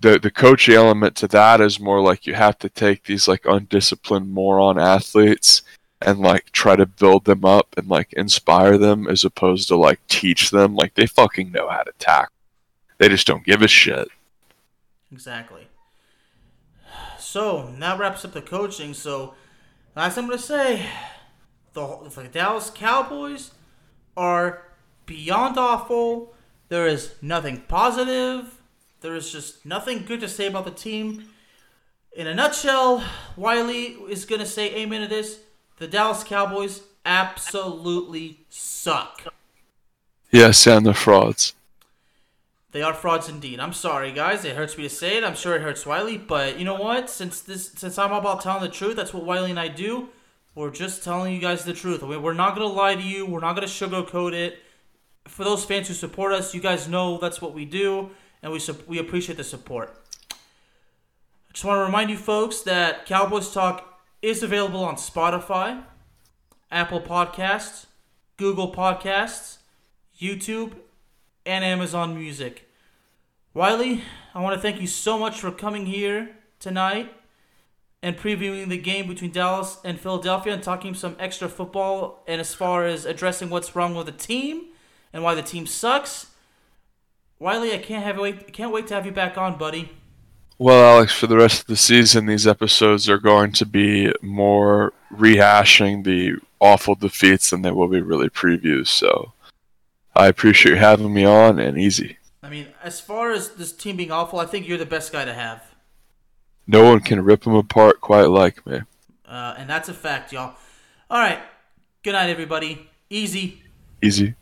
the the coaching element to that is more like you have to take these like undisciplined moron athletes and like try to build them up and like inspire them as opposed to like teach them. Like they fucking know how to tackle. They just don't give a shit. Exactly. So that wraps up the coaching. So last I'm gonna say, the, the Dallas Cowboys are beyond awful. There is nothing positive. There is just nothing good to say about the team. In a nutshell, Wiley is gonna say amen to this the Dallas Cowboys absolutely suck. Yes, and they're frauds. They are frauds indeed. I'm sorry, guys. It hurts me to say it. I'm sure it hurts Wiley, but you know what? Since this, since I'm about telling the truth, that's what Wiley and I do. We're just telling you guys the truth. We're not gonna lie to you. We're not gonna sugarcoat it. For those fans who support us, you guys know that's what we do, and we we appreciate the support. I just want to remind you folks that Cowboys Talk is available on Spotify, Apple Podcasts, Google Podcasts, YouTube, and Amazon Music. Wiley, I want to thank you so much for coming here tonight and previewing the game between Dallas and Philadelphia and talking some extra football and as far as addressing what's wrong with the team and why the team sucks. Wiley, I can't have wait can't wait to have you back on, buddy. Well, Alex, for the rest of the season, these episodes are going to be more rehashing the awful defeats than they will be really previews. So I appreciate you having me on and easy. I mean, as far as this team being awful, I think you're the best guy to have. No one can rip them apart quite like me. Uh, and that's a fact, y'all. All right. Good night, everybody. Easy. Easy.